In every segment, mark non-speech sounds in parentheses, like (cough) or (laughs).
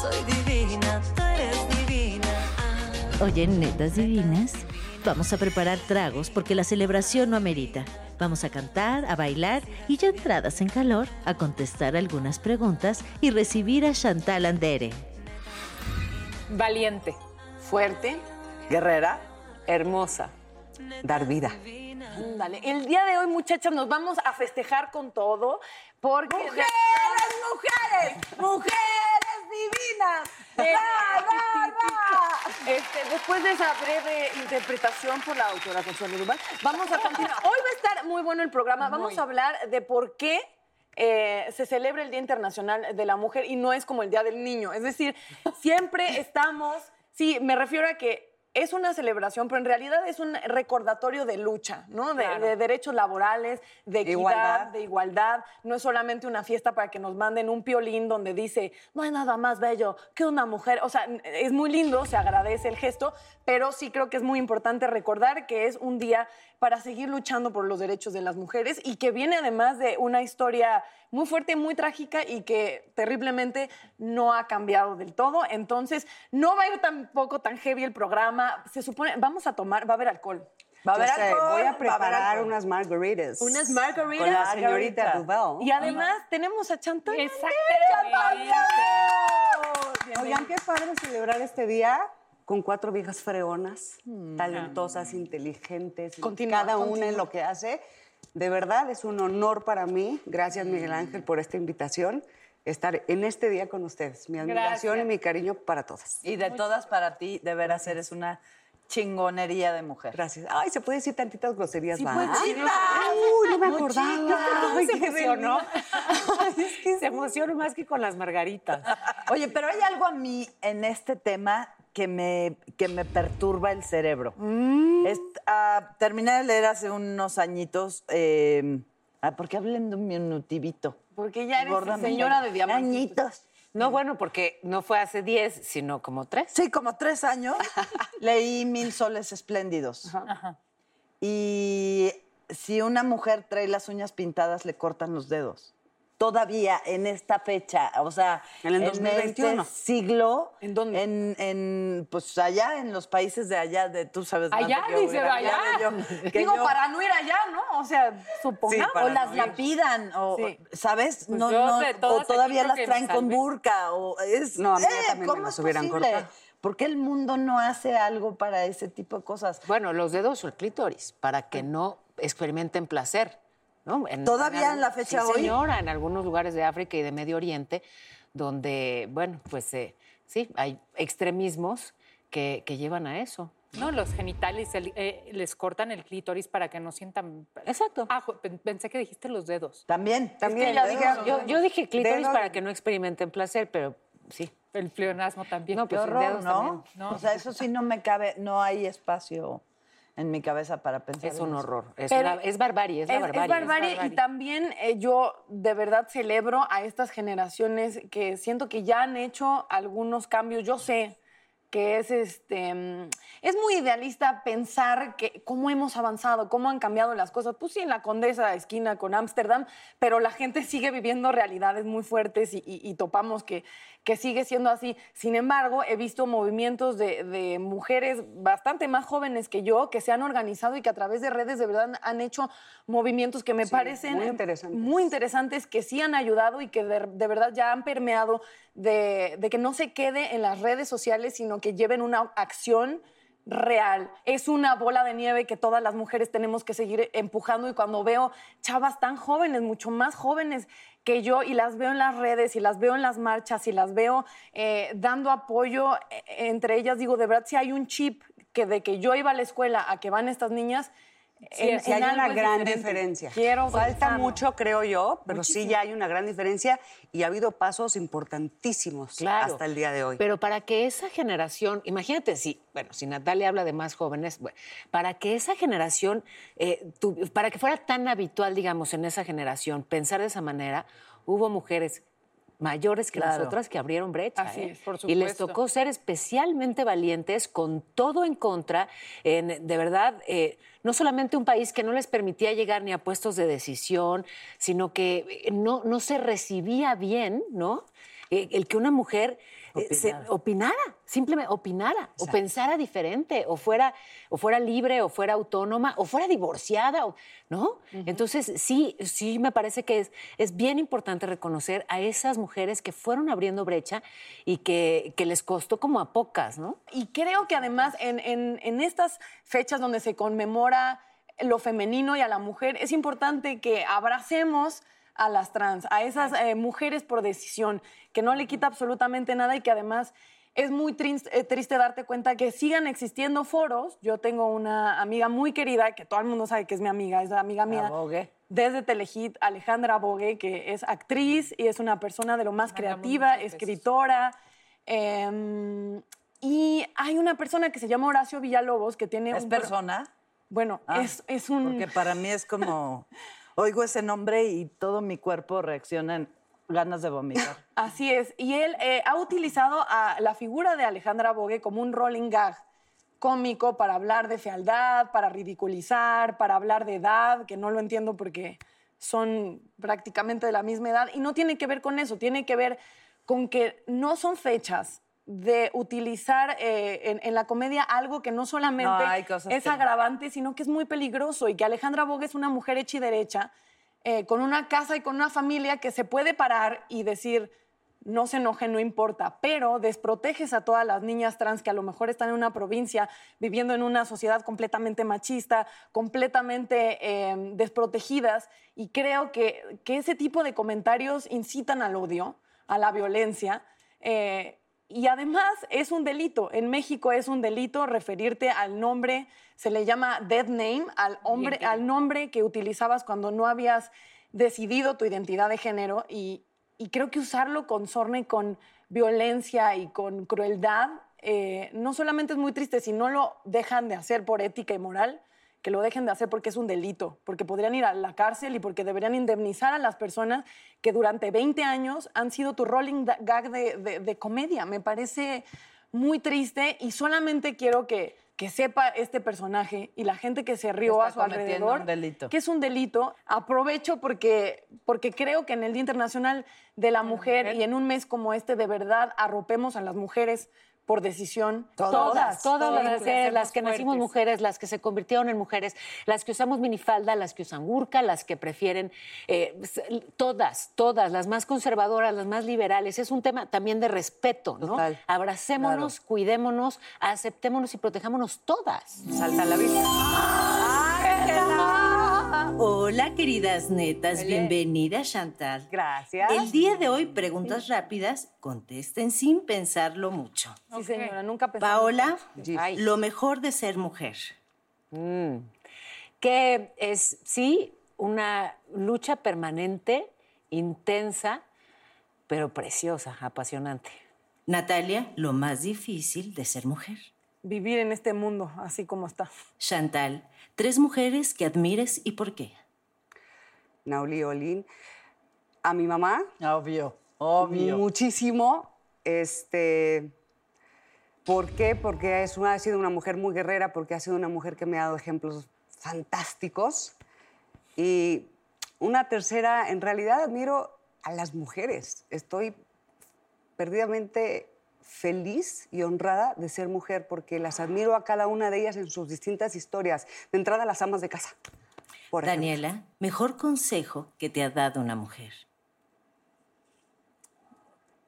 Soy divina, tú eres divina. Oye, netas divinas, vamos a preparar tragos porque la celebración no amerita. Vamos a cantar, a bailar y ya entradas en calor, a contestar algunas preguntas y recibir a Chantal Andere. Valiente. Fuerte, Guerrera, hermosa. dar vida. Ándale. El día de hoy, muchachas, nos vamos a festejar con todo porque... ¡Mujeres, mujeres! ¡Mujeres divinas! Este, después de esa breve interpretación por la autora Consuelo Duval, vamos a continuar. Hoy va a estar muy bueno el programa. Vamos a hablar de por qué eh, se celebra el Día Internacional de la Mujer y no es como el Día del Niño. Es decir, siempre (laughs) estamos... Sí, me refiero a que es una celebración, pero en realidad es un recordatorio de lucha, ¿no? De, de derechos laborales, de equidad, Igualdad. de igualdad. No es solamente una fiesta para que nos manden un piolín donde dice, no hay nada más bello que una mujer. O sea, es muy lindo, se agradece el gesto, pero sí creo que es muy importante recordar que es un día para seguir luchando por los derechos de las mujeres y que viene además de una historia muy fuerte, muy trágica y que terriblemente no ha cambiado del todo. Entonces, no va a ir tampoco tan heavy el programa. Se supone, vamos a tomar, va a haber alcohol. Va a haber alcohol, voy a a preparar alcohol. unas margaritas. Unas margaritas. Con la señorita Duval. Y además tenemos a Chantal. Exactamente. Oigan, qué padre celebrar este día con cuatro viejas fregonas, talentosas, inteligentes, Continúa, cada una continúa. en lo que hace. De verdad es un honor para mí, gracias Miguel Ángel por esta invitación, estar en este día con ustedes. Mi admiración Gracias. y mi cariño para todas. Y de todas para ti, de veras eres una chingonería de mujer. Gracias. Ay, se puede decir tantitas groserías, Sí, ¿va? decir Uy, no me acordaba. Ay, se qué emocionó. Se emocionó más que con las margaritas. Oye, pero hay algo a mí en este tema que me, que me perturba el cerebro. Es- ah, terminé de leer hace unos añitos, eh, ah, porque hablen de un minutivito. Porque ya eres Gorda señora de diamantes. Añitos. No, bueno, porque no fue hace 10, sino como 3. Sí, como tres años (laughs) leí Mil Soles Espléndidos. Y si una mujer trae las uñas pintadas, le cortan los dedos. Todavía en esta fecha, o sea, En el 2021. este siglo, ¿En dónde? En, en, pues allá, en los países de allá, de tú sabes Allá, de dice, allá. de yo, que Digo, yo- para no ir allá, ¿no? O sea, supongamos. o las lapidan, o, Sí. ¿sabes? Pues no, no, o todavía las traen con burka, o es... No, a mí eh, también me ¿cómo las es hubieran posible? cortado. ¿Por qué el mundo no hace algo para ese tipo de cosas? Bueno, los dedos o el clítoris, para que no experimenten placer. ¿No? En- ¿Todavía en la fecha sí, hoy? señora, en algunos lugares de África y de Medio Oriente, donde, bueno, pues eh, sí, hay extremismos que, que llevan a eso. No, los genitales el- eh, les cortan el clítoris para que no sientan. Exacto. Ah, pensé que dijiste los dedos. También. También, ya dedos, dije- Yo, yo dije clítoris Dedo- para que no experimenten placer, pero sí. El pleonasmo también. No, pues, horror, dedos ¿no? también. No. O sea, eso sí no me cabe, no hay espacio en mi cabeza para pensar. Es un horror. Es, Pero- una- es barbarie, es, la Es, es barbarie. barbarie, y también eh, yo de verdad celebro a estas generaciones que siento que ya han hecho algunos cambios. Yo sé que es este mm, es muy idealista pensar que cómo hemos avanzado, cómo han cambiado las cosas. Pues sí, en la Condesa esquina con Ámsterdam, pero la gente (laughs) sigue viviendo realidades muy fuertes y, y- y topamos que, que sigue siendo así. Sin embargo, he visto movimientos de, de mujeres bastante más jóvenes que yo que se han organizado y que a través de redes de verdad han hecho movimientos que me Sí, parecen muy interesantes. muy interesantes, que sí han ayudado y que de, de verdad ya han permeado de, de que no se quede en las redes sociales, sino que lleven una acción real. Es una bola de nieve que todas las mujeres tenemos que seguir empujando y cuando veo chavas tan jóvenes, mucho más jóvenes que yo y las veo en las redes y las veo en las marchas y las veo eh, dando apoyo eh, entre ellas, digo, de verdad si hay un chip que de que yo iba a la escuela a que van estas niñas, Sí, en- sí en hay una gran diferente. diferencia. Quiero Falta pensarlo. mucho, creo yo, pero sí ya hay una gran diferencia y ha habido pasos importantísimos Claro. hasta el día de hoy. Pero para que esa generación, imagínate si, bueno, si Natalia habla de más jóvenes, bueno, para que esa generación, eh, tu- para que fuera tan habitual, digamos, en esa generación pensar de esa manera, hubo mujeres mayores que Claro. nosotras que abrieron brecha. Así ¿eh? es, por Y les supuesto. tocó ser especialmente valientes, con todo en contra, en, de verdad, eh, no solamente un país que no les permitía llegar ni a puestos de decisión, sino que eh, no, no se recibía bien, ¿no? El que una mujer eh, se- opinara, simplemente opinara, o pensara diferente, o fuera, o fuera libre, o fuera autónoma, o fuera divorciada, o- ¿no? Entonces, sí, sí me parece que es, es bien importante reconocer a esas mujeres que fueron abriendo brecha y que, que les costó como a pocas, ¿no? Y creo que además en, en- en estas fechas donde se conmemora lo femenino y a la mujer, es importante que abracemos a las trans, a esas eh, mujeres por decisión, que no le quita absolutamente nada y que además es muy eh, triste darte cuenta que sigan existiendo foros. Yo tengo una amiga muy querida, que todo el mundo sabe que es mi amiga, es amiga mía. Abogue. Desde Telehit, Alejandra Bogue, que es actriz y es una persona de lo más creativa, escritora. em, y hay una persona que se llama Horacio Villalobos que tiene ¿Es un persona? Bueno, Ah, es, es un... Porque para mí es como, (laughs) oigo ese nombre y todo mi cuerpo reacciona en ganas de vomitar. (laughs) Así es. Y él eh, ha utilizado a la figura de Alejandra Bogue como un rolling gag cómico para hablar de fealdad, para ridiculizar, para hablar de edad, que no lo entiendo porque son prácticamente de la misma edad. Y no tiene que ver con eso, tiene que ver con que no son fechas de utilizar eh, en, en la comedia algo que no solamente No, es que agravante, sino que es muy peligroso y que Alejandra Bogue es una mujer hecha y derecha, eh, con una casa y con una familia que se puede parar y decir, no se enojen, no importa, pero desproteges a todas las niñas trans que a lo mejor están en una provincia viviendo en una sociedad completamente machista, completamente eh, desprotegidas, y creo que, que ese tipo de comentarios incitan al odio, a la violencia. eh, y además es un delito. En México es un delito referirte al nombre, se le llama dead name, al, hombre, al nombre que utilizabas cuando no habías decidido tu identidad de género. Y, y creo que usarlo con sorna y con violencia y con crueldad eh, no solamente es muy triste, si no lo dejan de hacer por ética y moral, que lo dejen de hacer porque es un delito, porque podrían ir a la cárcel y porque deberían indemnizar a las personas que durante 20 años han sido tu rolling gag de, de- de comedia. Me parece muy triste y solamente quiero que, que sepa este personaje y la gente que se rió Está a su alrededor un delito. que es un delito. Aprovecho porque, porque creo que en el Día Internacional de la mujer, y en un mes como este, de verdad arropemos a las mujeres por decisión. Todas, todas, todas las hacemos las que nacimos fuertes. mujeres, las que se convirtieron en mujeres, las que usamos minifalda, las que usan burka, las que prefieren, eh, todas, todas, las más conservadoras, las más liberales. Es un tema también de respeto, ¿no? Total. Abracémonos, cuidémonos, aceptémonos y protejámonos todas. Salta la vista. Hola, queridas netas, bienvenida Chantal. Gracias. El día de hoy, preguntas rápidas, contesten sin pensarlo mucho. Sí, señora, nunca pensé. Paola, lo mejor de ser mujer. que es, sí, una lucha permanente, intensa, pero preciosa, apasionante. Natalia, lo más difícil de ser mujer. Vivir en este mundo así como está. Chantal, tres mujeres que admires y por qué. Nauli Olin. A mi mamá, Obvio, obvio. muchísimo. Este, ¿Por qué? Porque es una- ha sido una mujer muy guerrera, porque ha sido una mujer que me ha dado ejemplos fantásticos. Y una tercera, en realidad admiro a las mujeres. Estoy perdidamente feliz y honrada de ser mujer porque las admiro a cada una de ellas en sus distintas historias. De entrada, las amas de casa. por. Daniela, mejor consejo que te ha dado una mujer.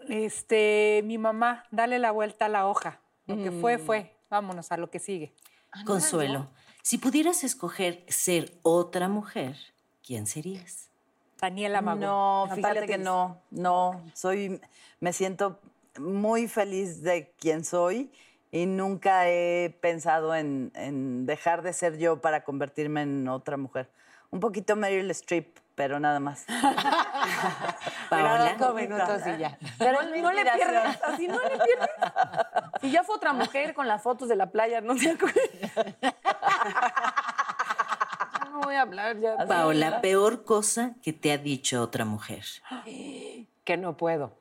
Este, mi mamá, dale la vuelta a la hoja. Lo que fue, Mm. fue. Vámonos a lo que sigue. Consuelo, si pudieras escoger ser otra mujer, ¿quién serías? Daniela Magón. No, fíjate que no, no, soy, me siento muy feliz de quien soy y nunca he pensado en, en dejar de ser yo para convertirme en otra mujer. Un poquito Meryl Streep, pero nada más. (laughs) Paola, Cinco minutos y ya. Pero no le pierdes, así no le pierdes. Si ya fue otra mujer con las fotos de la playa, no se acuerda. Ya no voy a hablar ya. Paola, peor cosa que te ha dicho otra mujer. (gasps) Que no puedo.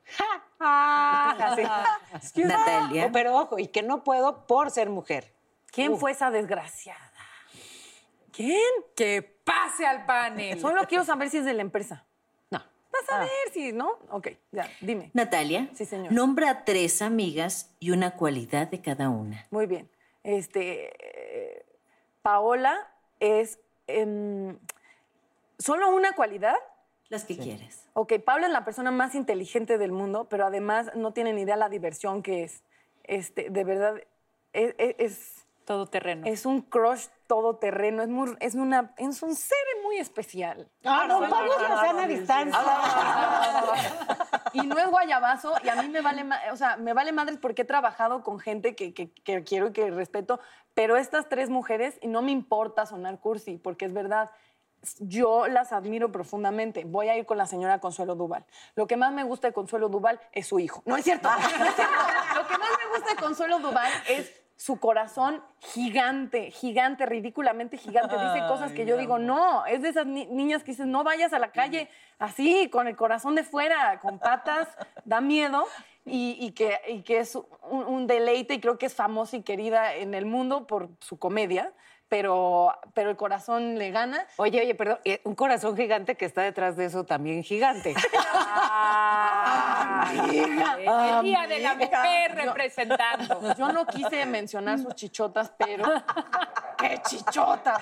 Así. (laughs) Natalia, Oh, Pero ojo, y que no puedo por ser mujer. ¿Quién fue esa desgraciada? ¿Quién? Que pase al panel. Solo quiero saber si es de la empresa. No. Vas a ver si, ¿no? Ok, ya, dime. Natalia, Sí, señor. nombra a tres amigas y una cualidad de cada una. Muy bien. Este, eh, Paola es em, solo una cualidad. Las que quieres. Ok, Paola es la persona más inteligente del mundo, pero además no tiene ni idea la diversión que es. Este, de verdad, es, es- es- Todo terreno. es un crush todoterreno, es, muy, es, una, es un ser muy especial. Ah, no, vamos a sana distancia. Y no es guayabazo, y a mí me vale, o sea, me vale madres porque he trabajado con gente que, que- que quiero y que respeto, pero estas tres mujeres, y no me importa sonar cursi, porque es verdad, yo las admiro profundamente. Voy a ir con la señora Consuelo Duval. Lo que más me gusta de Consuelo Duval es su hijo. No es cierto. no es cierto. Lo que más me gusta de Consuelo Duval es su corazón gigante, gigante, ridículamente gigante. Dice cosas que yo digo, no, es de esas ni- niñas que dicen, no vayas a la calle así, con el corazón de fuera, con patas, da miedo. Y, y que, y que es un, un deleite y creo que es famosa y querida en el mundo por su comedia, pero, pero el corazón le gana. Oye, oye, perdón, eh, un corazón gigante que está detrás de eso también gigante. (laughs) el día de la mujer representando. Yo no quise mencionar sus chichotas, pero (laughs) ¡qué chichotas!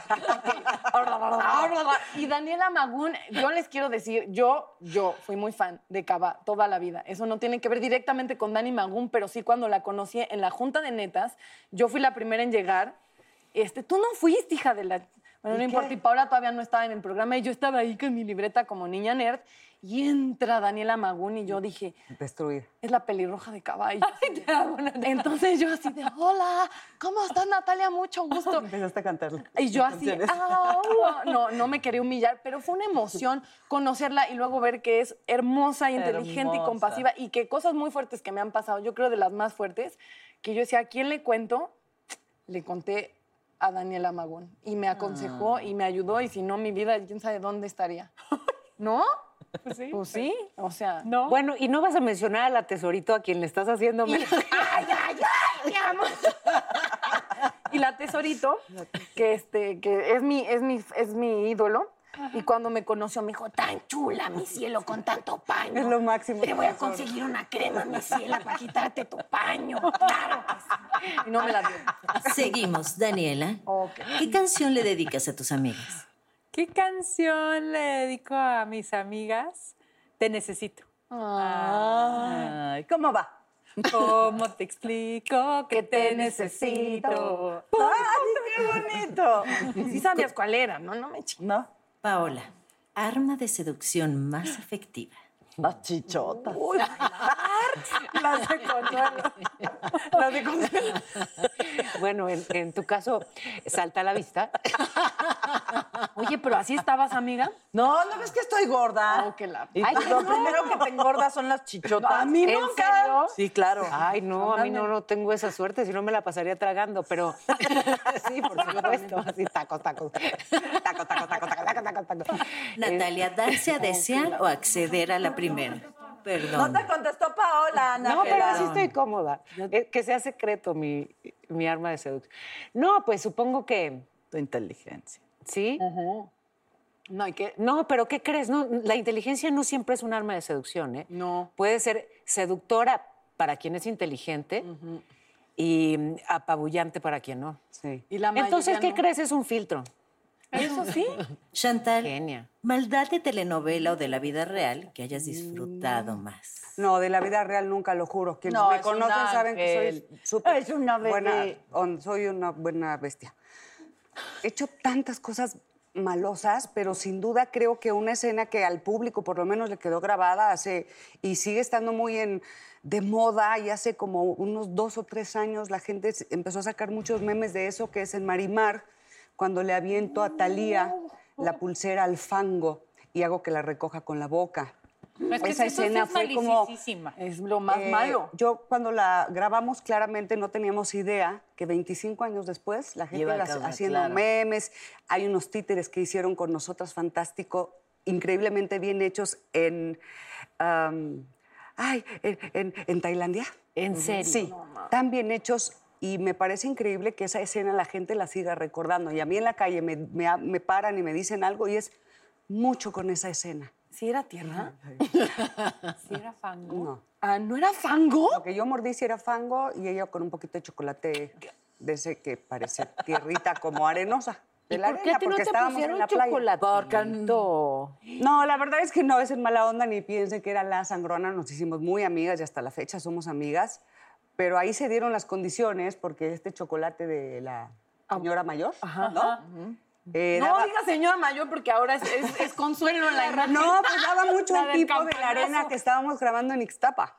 y Daniela Magún, yo les quiero decir, yo, yo fui muy fan de Cava toda la vida. Eso no tiene que ver directamente con Dani Magún, pero sí cuando la conocí en la Junta de Netas, yo fui la primera en llegar. Este, tú no fuiste, hija de la... Bueno, no importa, y Paula todavía no estaba en el programa y yo estaba ahí con mi libreta como niña nerd y entra Daniela Magún y yo dije, Destruir. es la pelirroja de caballo. (laughs) Entonces yo así de, hola, ¿cómo estás Natalia? Mucho gusto. (laughs) Empezaste a cantarlo. Y yo así, "Au". (laughs) no, no me quería humillar, pero fue una emoción conocerla y luego ver que es hermosa, inteligente y compasiva y que cosas muy fuertes que me han pasado, yo creo de las más fuertes, que yo decía, ¿a quién le cuento? Le conté a Daniela Magón y me aconsejó y me ayudó y si no, mi vida, quién sabe dónde estaría. (laughs) ¿No? Pues sí. Pues sí, o sea. ¿No? Bueno, y no vas a mencionar a la tesorito a quien le estás haciendo Y, (laughs) ay, ay, ay, mi amor. (laughs) Y la tesorito, que este, que es mi, es mi, es mi ídolo. Y cuando me conoció me dijo, tan chula, mi cielo, con tanto paño. Es lo máximo. Te voy a conseguir una crema, mi cielo, para quitarte tu paño. Claro que sí. Y no me la dio. Seguimos, Daniela. ¿Qué canción le dedicas a tus amigas? ¿Qué canción le dedico a mis amigas? Te necesito. Ay, ¿Cómo va? ¿Cómo te explico que te necesito? ¡Ay, qué bonito! Sí sabías cuál era, ¿no? No me chingas. ¿No? Paola, arma de seducción más efectiva. Las chichotas. (laughs) Las de Consuelo. (laughs) Las de Consuelo. Bueno, en, en tu caso, salta a la vista. (laughs) Oye, pero así estabas, amiga. No, ¿no ves que estoy gorda? Oh, que la- Y Ay, lo no. primero que te engorda son las chichotas. A mí ¿En nunca. serio? Sí, claro. Ay, no, a mí no, no tengo esa suerte, si no me la pasaría tragando, pero sí, por supuesto, así tacos, tacos. Taco, taco, taco, taco, taco, taco, taco. Natalia, ¿darse a desear o acceder a la primera? No te contestó Paola, Ana. No, pero Gela. sí estoy cómoda. Eh, Que sea secreto mi, mi arma de seducción. No, pues supongo que Tu inteligencia. sí. No, hay que. No, pero ¿qué crees? No, la inteligencia no siempre es un arma de seducción, ¿eh? No. Puede ser seductora, para quien es inteligente y apabullante para quien no. Sí. Y la Entonces, ¿qué no. crees? Es un filtro. Eso sí. (laughs) Chantal, Genia. maldad de telenovela o de la vida real que hayas disfrutado más. No, de la vida real nunca lo juro. Quienes No, me conocen saben que soy súper Es una buena, on- soy una buena bestia. He hecho tantas cosas malosas, pero sin duda creo que una escena que al público por lo menos le quedó grabada hace y sigue estando muy en de moda y hace como unos dos o tres años la gente empezó a sacar muchos memes de eso que es en Marimar cuando le aviento a Talía la pulsera al fango y hago que la recoja con la boca. Es que Esa eso sí escena es fue como. Es lo más eh, malo. Yo cuando la grabamos claramente no teníamos idea que 25 años después la gente Iba a iba causar, haciendo claro. memes. Hay unos títeres que hicieron con nosotras fantástico, increíblemente bien hechos en, ay, en, en- en Tailandia. ¿En serio? Sí, tan bien hechos. Y me parece increíble que esa escena la gente la siga recordando. Y a mí en la calle me, me- me paran y me dicen algo y es mucho con esa escena. ¿Sí era tierra? (laughs) Sí, era fango. No. Ah, ¿no era fango? Lo que yo mordí sí era fango y ella con un poquito de chocolate de ese que parece tierrita como arenosa. De ¿Y la por qué a arena, ti no porque te estábamos pusieron en la playa. chocolatito? No, la verdad es que no es en mala onda ni piensen que era la sangrona. Nos hicimos muy amigas y hasta la fecha somos amigas. Pero ahí se dieron las condiciones porque este chocolate de la señora mayor, ¿no? Eh, No daba- diga señora mayor porque ahora es, es- es consuelo en la (laughs) imagen. No, pues daba mucho (laughs) La del tipo de la arena que estábamos grabando en Ixtapa.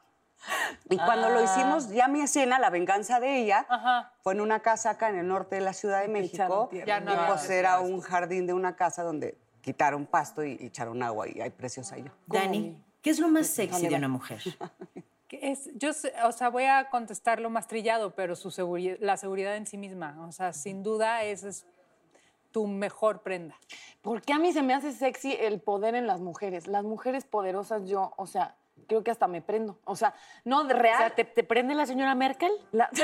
Y cuando lo hicimos, ya mi escena, la venganza de ella, Ajá. fue en una casa acá en el norte de la Ciudad de México. Ya no y pues era un jardín de una casa donde quitaron pasto y echaron agua y hay preciosa yo. Dani, ¿qué es lo más sexy de una mujer? (laughs) Es, yo, o sea, voy a contestarlo más trillado, pero su la seguridad en sí misma. O sea, sin duda, esa es tu mejor prenda. ¿Por qué a mí se me hace sexy el poder en las mujeres? Las mujeres poderosas, yo, o sea, creo que hasta me prendo. O sea, no de O real. sea, ¿te, te prende la señora Merkel? La- (laughs)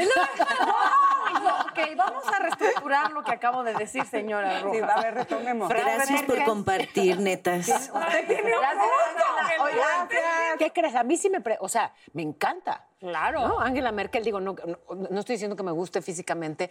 No, no, ok, vamos a reestructurar lo que acabo de decir, señora Rojas. Sí, a ver, retomemos. Gracias por compartir, netas. Usted tiene un punto. Oigan, ¿qué crees? A mí sí me... pre- o sea, me encanta. Claro. ¿no? Angela Merkel, digo, no, no, no estoy diciendo que me guste físicamente,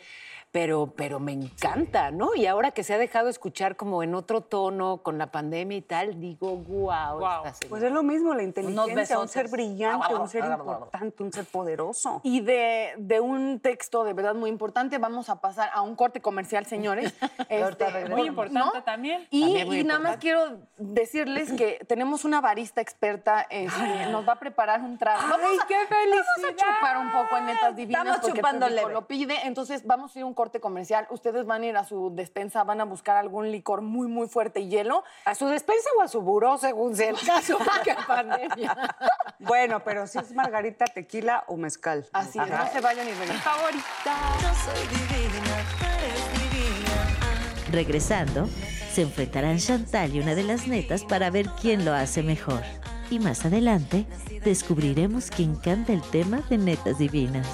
pero, pero me encanta, ¿no? Y ahora que se ha dejado escuchar como en otro tono con la pandemia y tal, digo, señora". Pues es lo mismo, la inteligencia, un ser brillante, un ser importante, un ser poderoso. Y de, de un texto de verdad muy importante, vamos a pasar a un corte comercial, señores. (laughs) Este, Muy importante ¿no? también. Y, También muy y nada más quiero decirles que tenemos una barista experta, este, nos va a preparar un trago. Vamos a- qué Vamos a chupar un poco en netas divinas Estamos porque chupando el lo pide. Entonces vamos a ir a un corte comercial. Ustedes van a ir a su despensa, van a buscar algún licor muy, muy fuerte y hielo. ¿A su despensa o a su buró, según sea el (laughs) caso? Porque (laughs) pandemia. Bueno, pero si es margarita, tequila o mezcal. Así es, no se vayan y regresan. Favorita. Yo soy divina, eres divina. Regresando, se enfrentarán Chantal y una de las netas para ver quién lo hace mejor. Y más adelante, descubriremos quién canta el tema de Netas Divinas.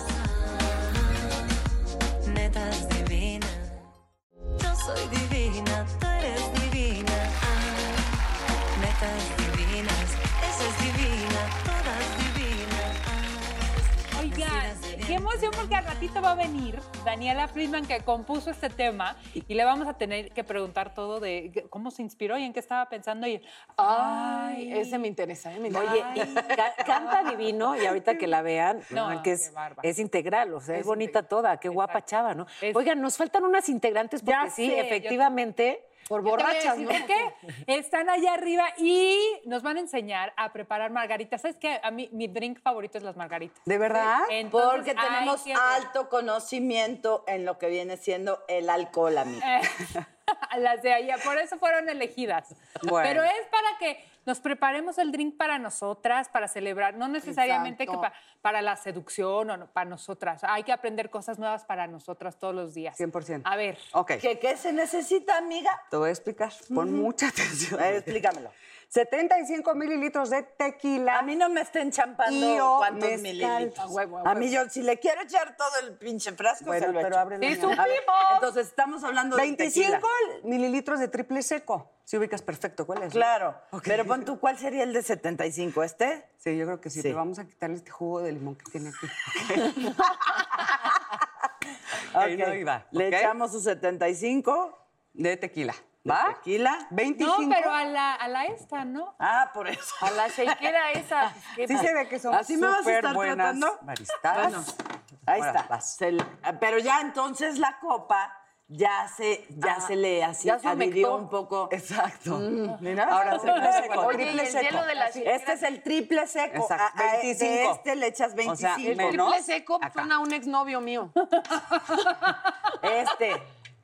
Porque al ratito va a venir Daniela Friedman que compuso este tema y le vamos a tener que preguntar todo de cómo se inspiró y en qué estaba pensando y Ay, ese me interesa, ¿eh? Me interesa. Oye, y canta divino y ahorita que la vean, (laughs) No, que es, integral, o sea, es, bonita toda, qué guapa chava, ¿no? Es- Oigan, nos faltan unas integrantes porque Ya sí, sé, efectivamente. Por borrachas, ¿no? por qué. Están allá arriba y nos van a enseñar a preparar margaritas. ¿Sabes qué? A mí mi drink favorito es las margaritas. ¿De verdad? Entonces, Porque tenemos alto conocimiento en lo que viene siendo el alcohol, amiga. Eh, (laughs) (laughs) las de allá, por eso fueron elegidas. Bueno. Pero es para que nos preparemos el drink para nosotras, para celebrar, no necesariamente que Exacto. pa- para la seducción o no, para nosotras. Hay que aprender cosas nuevas para nosotras todos los días. 100%. A ver. ¿Qué, qué se necesita, amiga? te voy a explicar. Pon mucha (laughs) atención. Explícamelo. 75 mililitros de tequila. A mí no me estén champando Y cuántos mezcal. mililitros. A huevo, a A mí yo, si le quiero echar todo el pinche frasco, Bueno, se lo pero echo. ábrelo, Sí, mi amor. A ver, Entonces, estamos hablando de 25 tequila. mililitros de triple seco. Sí ubicas perfecto, ¿cuál es? Claro. Pero pon tú, ¿cuál sería el de 75? ¿Este? Sí, yo creo que sí, Sí. pero vamos a quitarle este jugo de limón que tiene aquí. (laughs) Ok. no iba, Le echamos su 75 De tequila. ¿Va? tequila. 25. No, pero a la, a la esta, ¿no? Ah, por eso. A la shakeera esa. (laughs) pues, ¿qué Sí se ve que son ¿Así me vas a estar buenas tratando? Bueno, ahí está. vas. Se le- pero ya entonces la copa ya se, ya Ah, se le así ya se adhirió un poco. Exacto. Mira. Ahora triple seco. Oye, y triple el seco. hielo de la. Este es el triple seco. Exacto, A- a- 25. De este le echas O 25. sea, El triple seco acá. suena a un exnovio mío. (laughs) Este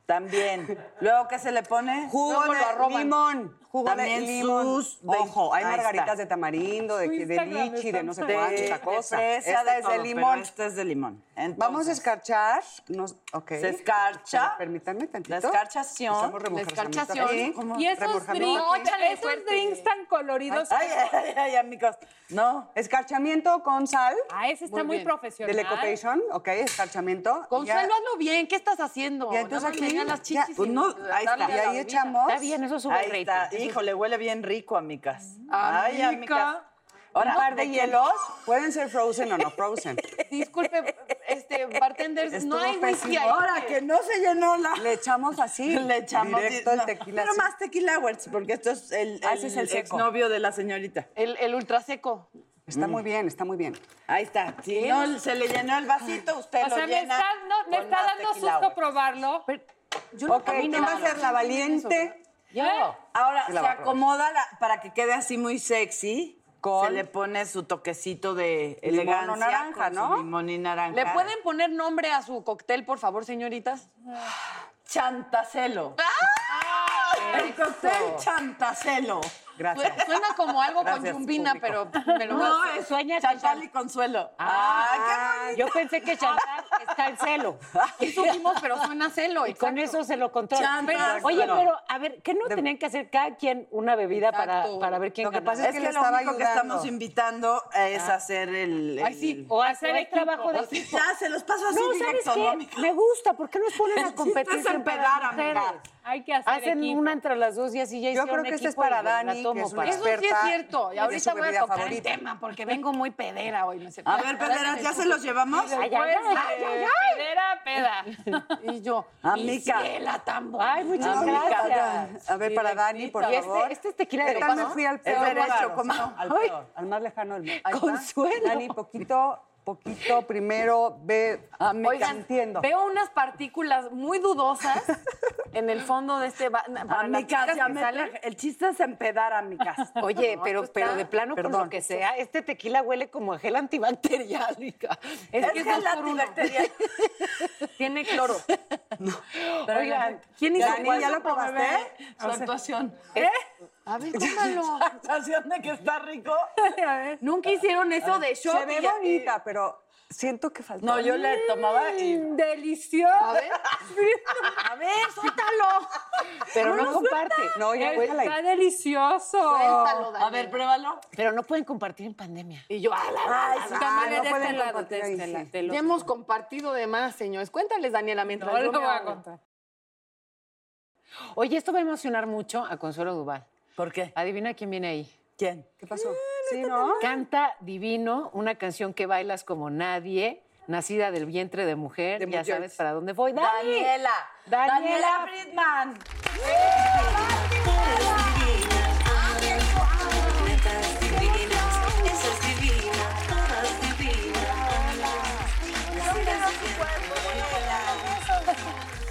también. Luego, ¿qué se le pone? Jugo Luego de limón. Jugo También de limón. sus Ojo, hay ahí margaritas está. de tamarindo, de, de lichi, de no sé cuánta cosa. fresa, Esta de es todo, de pero limón. Este es de limón. Entonces, Vamos a escarchar. Nos, ok. Se escarcha. Permítanme tantito. La escarchación. Estamos remojando escarchación. aquí. Y esos drinks, esos fuerte. drinks tan coloridos. Ay, ay, ay, ay, amigos. No. Escarchamiento con sal. Ah, ese está Muy profesional. Delicotation, ok, escarchamiento. Consuelo, Ya- hazlo bien. ¿Qué estás haciendo? Y entonces más aquí, me las ya, chichis pues y no, ahí está. Y la ahí echamos. Está bien, eso sube Ahí rating. está. Híjole, huele bien rico, amicas. Ay, Amica. Amicas. un Ahora, par de hielos. Pueden ser frozen o no frozen. (laughs) Disculpe, este, bartenders, no hay whisky ahí. Ahora que no se llenó la. Le echamos así. (laughs) Le echamos Directo no, el tequila. Pero así. más tequila porque esto es el, Ah, ese es el seco. exnovio de la señorita. El, el ultra seco. Está muy bien, está muy bien. Ahí está. Si no se le llenó el vasito, usted O lo sea, me llena. está, no, me está dando susto probarlo. Yo no Ok, ¿quién va a ser la valiente? Yo. Ahora Sí la se acomoda la- para que quede así muy sexy. Con- Se le pone su toquecito de Limón o elegancia naranja, con su ¿no? limón y naranja. ¿Le pueden poner nombre a su cóctel, por favor, señoritas? Chantacelo. (laughs) El cóctel Chantacelo. Gracias. Su- Suena como algo con yumbina, público. pero me lo No, Sueña Chantal y Consuelo. Ah, Yo pensé que Chantal está en celo. (laughs) Sí supimos, pero suena celo. Y con eso se lo controla. Oye, pero a ver, ¿qué no tenían que hacer cada quien una bebida para, para ver quién Lo que ganaba? pasa Es que que, le lo estaba único que estamos invitando es hacer el... Ay, el- sí. o hacer el equipo. trabajo de (laughs) el- Ya, se los paso así No, ¿sabes directo, ¿no, qué? Me gusta. ¿Por qué nos ponen a (laughs) competir es siempre empedar, las mujeres? amiga. Hay que hacer Hacen equipo. una entre las dos y así ya Yo creo que este es para yo la Dani, que es una para- Eso sí es cierto. Y de ahorita voy a tocar favorita. el tema porque vengo muy pedera hoy. ¿no? A ver, pederas, ¿ya se los llevamos? Ay, ay, ay, pedera, peda. (laughs) Y yo, Amiga. Ciela, tan Ay, muchas Amiga. gracias. A ver, para Dani, por Y este, favor. este es tequila ¿Qué de tal me paso? fui al peor? derecho, ¿cómo no? Al peor, al más lejano del mundo. Consuelo. Dani, poquito, poquito, primero, ve, Oigan, entiendo. veo unas partículas muy dudosas en el fondo de este... ba- para me salen. traje- El chiste es empedar, amigas. (laughs) Oye, No, pero, esto pero de plano, por Perdón. lo que sea, este tequila huele como a gel antibacterial, hija. Es, Es que es gel por uno. antibacterial. (laughs) Tiene cloro. Oigan, ¿Quién hizo? ¿ya lo probaste? Su actuación. A ver, tómalo. Actuación de que está rico. Nunca hicieron eso de shot. Se ve ya- bonita, pero siento que faltó. No, yo le tomaba y... Delicioso. A ver. A ver, suéltalo. pero no comparte. No, ya ahí. Está delicioso. Suéltalo, Dani. A ver, pruébalo. Pero no pueden compartir en pandemia. Y yo, a la, la, la, la. Cámara no de este este Ya hemos compartido de más, señores. Cuéntales, Daniela, mientras No yo lo me voy a contar. Oye, esto va a emocionar mucho a Consuelo Duval. ¿Por qué? Adivina quién viene ahí. ¿Quién? ¿Qué pasó? Sí, ¿no? Canta divino, una canción que bailas como nadie, nacida del vientre de mujer. De ya sabes para dónde voy. ¡Dani! Daniela. Daniela. Daniela Friedman. Esa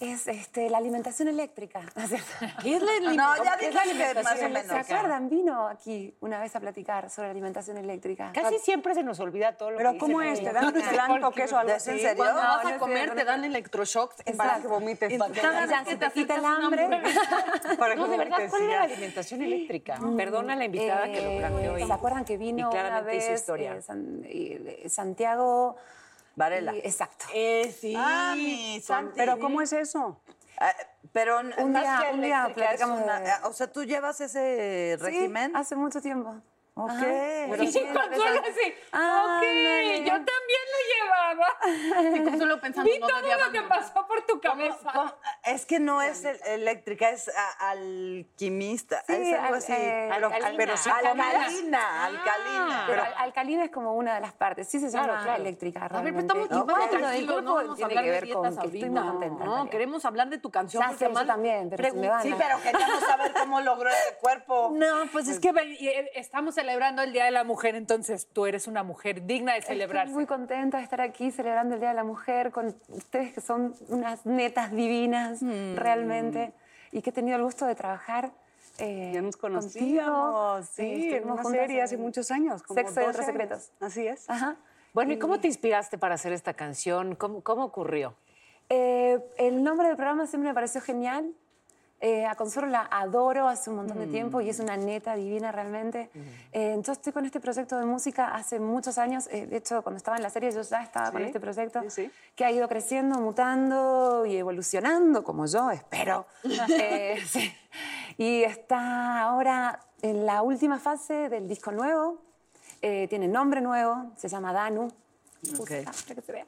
es este, la alimentación eléctrica. (laughs) ¿Qué es la No, ya ¿Qué es dije la que alimentación más o ¿Se acuerdan? Vino aquí una vez a platicar sobre la alimentación eléctrica. Casi siempre se nos olvida todo lo Pero que ¿cómo dice es? ¿Te dan un plan o queso o algo ¿Es en así? serio? Cuando No, vas no a comer cierto, te no. dan electroshocks Para que vomites. cada vez Ya, que te quita el hambre. (laughs) Para que No, de verdad, vomites, ¿cuál era la alimentación eléctrica? Perdona a la invitada que lo planteó Eh, y- ¿Se acuerdan que y vino una claramente hizo vez historia. eh, eh, Santiago? Varela. y- exacto. Eh, sí. Ah, mi Santi. Pero ¿cómo es eso? Ah, Pero Un más día- que un día platicamos una- O sea, ¿tú llevas ese régimen? Hace mucho tiempo. Ok. Pero Y sí, Consuelo así, Ah, ok, yo también lo llevaba. (laughs) Y Consuelo pensando, Vi no todo lo que pasó por tu cabeza. ¿Cómo? Es que no es el- eléctrica, es a- alquimista. Sí, es algo al- así. eh, pero, alcalina. pero sí, Alcalina. alcalina, alcalina. Pero al- alcalina es como una de las partes. Sí se llama Claro, claro. eléctrica, A ver, pero estamos bueno, el tranquilos, cuerpo no vamos a tiene hablar que de ver con dietas que estoy ahorita. muy contenta. No, Natalia. queremos hablar de tu canción. Ya sé, también, pero si me pregun- van Sí, pero queríamos saber cómo logró ese cuerpo. No, pues es que ve- y, eh, estamos celebrando el Día de la Mujer, entonces tú eres una mujer digna de celebrarse. Estoy muy contenta de estar aquí celebrando el Día de la Mujer con ustedes que son unas netas divinas, Mm. realmente, y que he tenido el gusto de trabajar. eh, Ya nos contigo. conocíamos, Eh, sí, en estuvimos una juntas serie hace en muchos años. como Sexo y 12 otros secretos. Así es. Ajá. Bueno, ¿y cómo te inspiraste para hacer esta canción? ¿Cómo, cómo ocurrió? Eh, el nombre del programa siempre me pareció genial. Eh, a Consuelo la adoro hace un montón de tiempo y es una neta divina realmente. Eh, yo estoy con este proyecto de música hace muchos años. Eh, de hecho, cuando estaba en la serie yo ya estaba con Sí, este proyecto sí, sí. que ha ido creciendo, mutando y evolucionando, como yo espero. (laughs) Eh, sí. Y está ahora en la última fase del disco nuevo. Eh, tiene nombre nuevo, se llama Danu. Justo acá, para que se vea.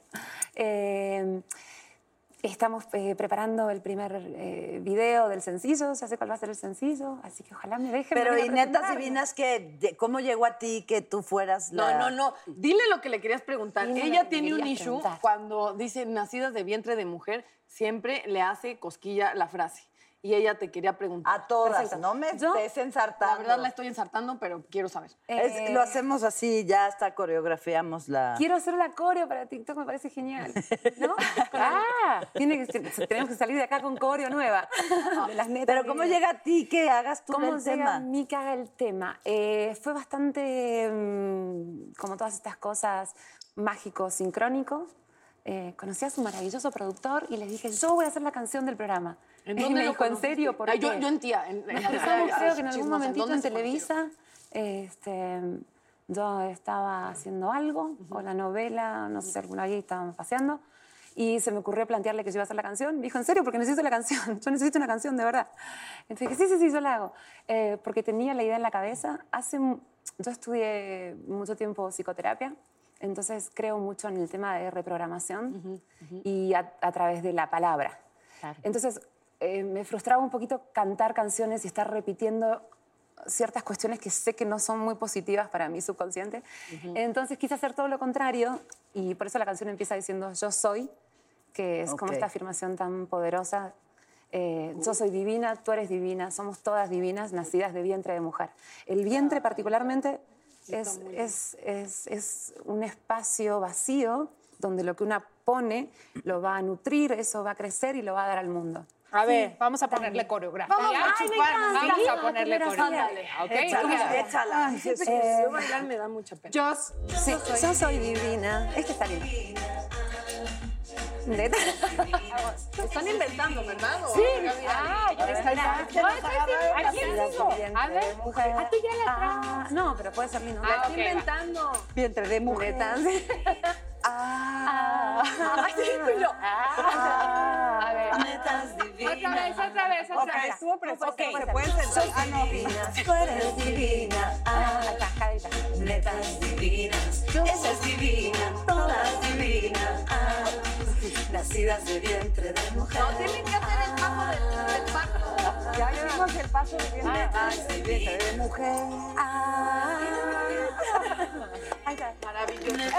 Estamos eh, preparando el primer eh, video del sencillo, ya sé cuál va a ser el sencillo, así que ojalá me dejen. Pero y a netas presentarme. divinas, que, de- ¿cómo llegó a ti que tú fueras No, la... no, no. Dile lo que le querías preguntar. Ella que tiene un issue preguntar. cuando dice nacidas de vientre de mujer, siempre le hace cosquilla la frase. Y ella te quería preguntar. A todas, no me Yo, estés ensartando. La verdad la estoy ensartando, pero quiero saber. Es- Eh, lo hacemos así, ya hasta coreografiamos la... Quiero hacer la coreo para TikTok, me parece genial. ¿No? (laughs) ah, tiene que, tenemos que salir de acá con coreo nueva. De las netas Pero ¿cómo llega a ti que hagas tú ¿Cómo el llega tema? a mí que haga el tema? Eh, fue bastante, mm, como todas estas cosas, mágico, sincrónico. Eh, conocí a su maravilloso productor y les dije, yo voy a hacer la canción del programa. ¿En y dónde me lo dijo, ¿en serio? ¿Por Ay, yo- qué? yo en tía, en- en- creo que en algún ¿en momentito en Televisa. Este, yo estaba haciendo algo, o la novela, no sé, alguna ahí estábamos paseando. Y se me ocurrió plantearle que yo iba a hacer la canción. Me dijo, ¿en serio? Porque necesito la canción. (laughs) Yo necesito una canción, de verdad. Entonces dije, sí, sí, sí, yo la hago. Eh, porque tenía la idea en la cabeza. Hace, yo estudié mucho tiempo psicoterapia. Entonces creo mucho en el tema de reprogramación y a, a través de la palabra. Entonces eh, me frustraba un poquito cantar canciones y estar repitiendo ciertas cuestiones que sé que no son muy positivas para mi subconsciente. Entonces quise hacer todo lo contrario y por eso la canción empieza diciendo yo soy, que es como esta afirmación tan poderosa. eh, yo soy divina, tú eres divina, somos todas divinas, nacidas de vientre de mujer. El vientre particularmente es, es, es, es un espacio vacío donde lo que una pone lo va a nutrir, eso va a crecer y lo va a dar al mundo. A ver, vamos a ponerle coreografía. Vamos a Ay. Vamos a ponerle coreografía. coreografía. ¿ok? Échala, échala. Ay, que Eh, yo bailar me da mucha pena. Yo, Sí, yo soy divina. Este está lindo. ¿Neta? (laughs) Están inventando, ¿verdad? ¿O- Sí. Ah, No, esa sí, ¿A ver, a ti ya la Ah, no, pero puede ser lindo. Ah, Neta. ok, va. inventando. Vientre de mujer. (laughs) Ah. Ay, (laughs) sí, culo. A ver. Netas divinas. Otra vez, otra vez, otra vez. estuvo precioso. Ok. Se pueden sentar. Ah, no. Tú eres divina. Ah, acá, cadita. Netas divinas. Esa es divina. Todas divinas. Ah, nacidas de vientre de mujer. No, tienen que hacer el paso del, del parto. Ya vimos el paso de vientre Netas divinas. de mujer. Ah. Maravilloso.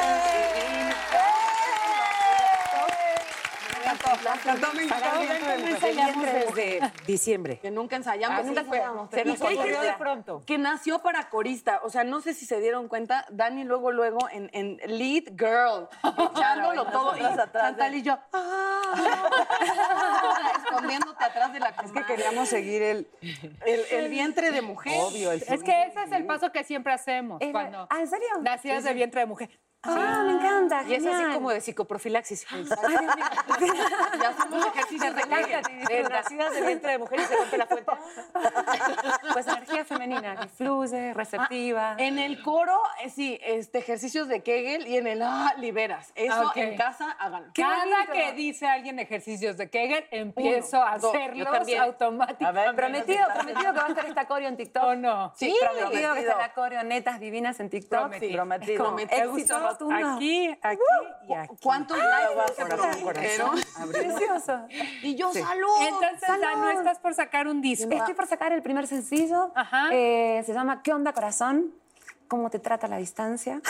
La cantó mi ensayamos desde (laughs) diciembre. Que nunca ensayamos. Ah, nunca Sí, ensayamos, Se nos ocurrió de pronto. Que nació para corista. O sea, no sé si se dieron cuenta. Dani luego, luego en, en Lead Girl. (laughs) Echándolo todo. Y Chantal y yo. ¡ah! (laughs) Escondiéndote atrás de la Es que queríamos seguir el, el, el vientre de mujer. obvio, el Es que ese es el paso que siempre hacemos Es- cuando ¿Ah, en serio? nacidas de vientre de mujer. Ah, me encanta, Y es así genial. como de psicoprofilaxis. (laughs) Ya (laughs) hacemos ejercicios de Kegel. de nacidas de vientre de mujer y se rompe la fuente. (laughs) Pues energía femenina, que fluye, receptiva. En el coro, eh, sí, este, ejercicios de Kegel y en el ah, liberas. Eso en casa, háganlo. Cada que dice alguien ejercicios de Kegel, empiezo a hacerlos también. automáticamente. Prometido, prometido que va a estar esta coreo en TikTok. ¿O no? Sí, prometido que está la coreo netas divinas en TikTok. Prometido. Sí. Prometido. Como ¿Te éxito gustó? rotundo. Aquí, aquí y aquí. ¿Cuántos likes se produjeron? Precioso. Y yo, salud. Entonces, Salud. no estás por sacar un disco. Estoy por sacar el primer sencillo. Ajá. Eh, se llama ¿Qué onda corazón? ¿Cómo te trata la distancia?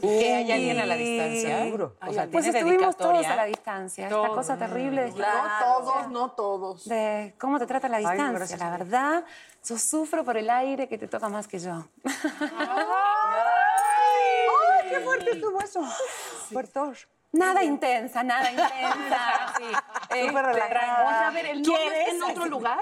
Que hay alguien a la distancia. Seguro. O sea, Pues ¿tiene estuvimos todos a la distancia. Esta cosa terrible de, No todos, no todos. de cómo te trata la distancia. gracias la verdad, yo sufro por el aire que te toca más que yo. ¡Ay, qué fuerte estuvo eso! Fuertor. Nada intensa, nada intensa. (laughs) Súper Este, relajada. O sea, a ver, ¿el novio está en otro lugar?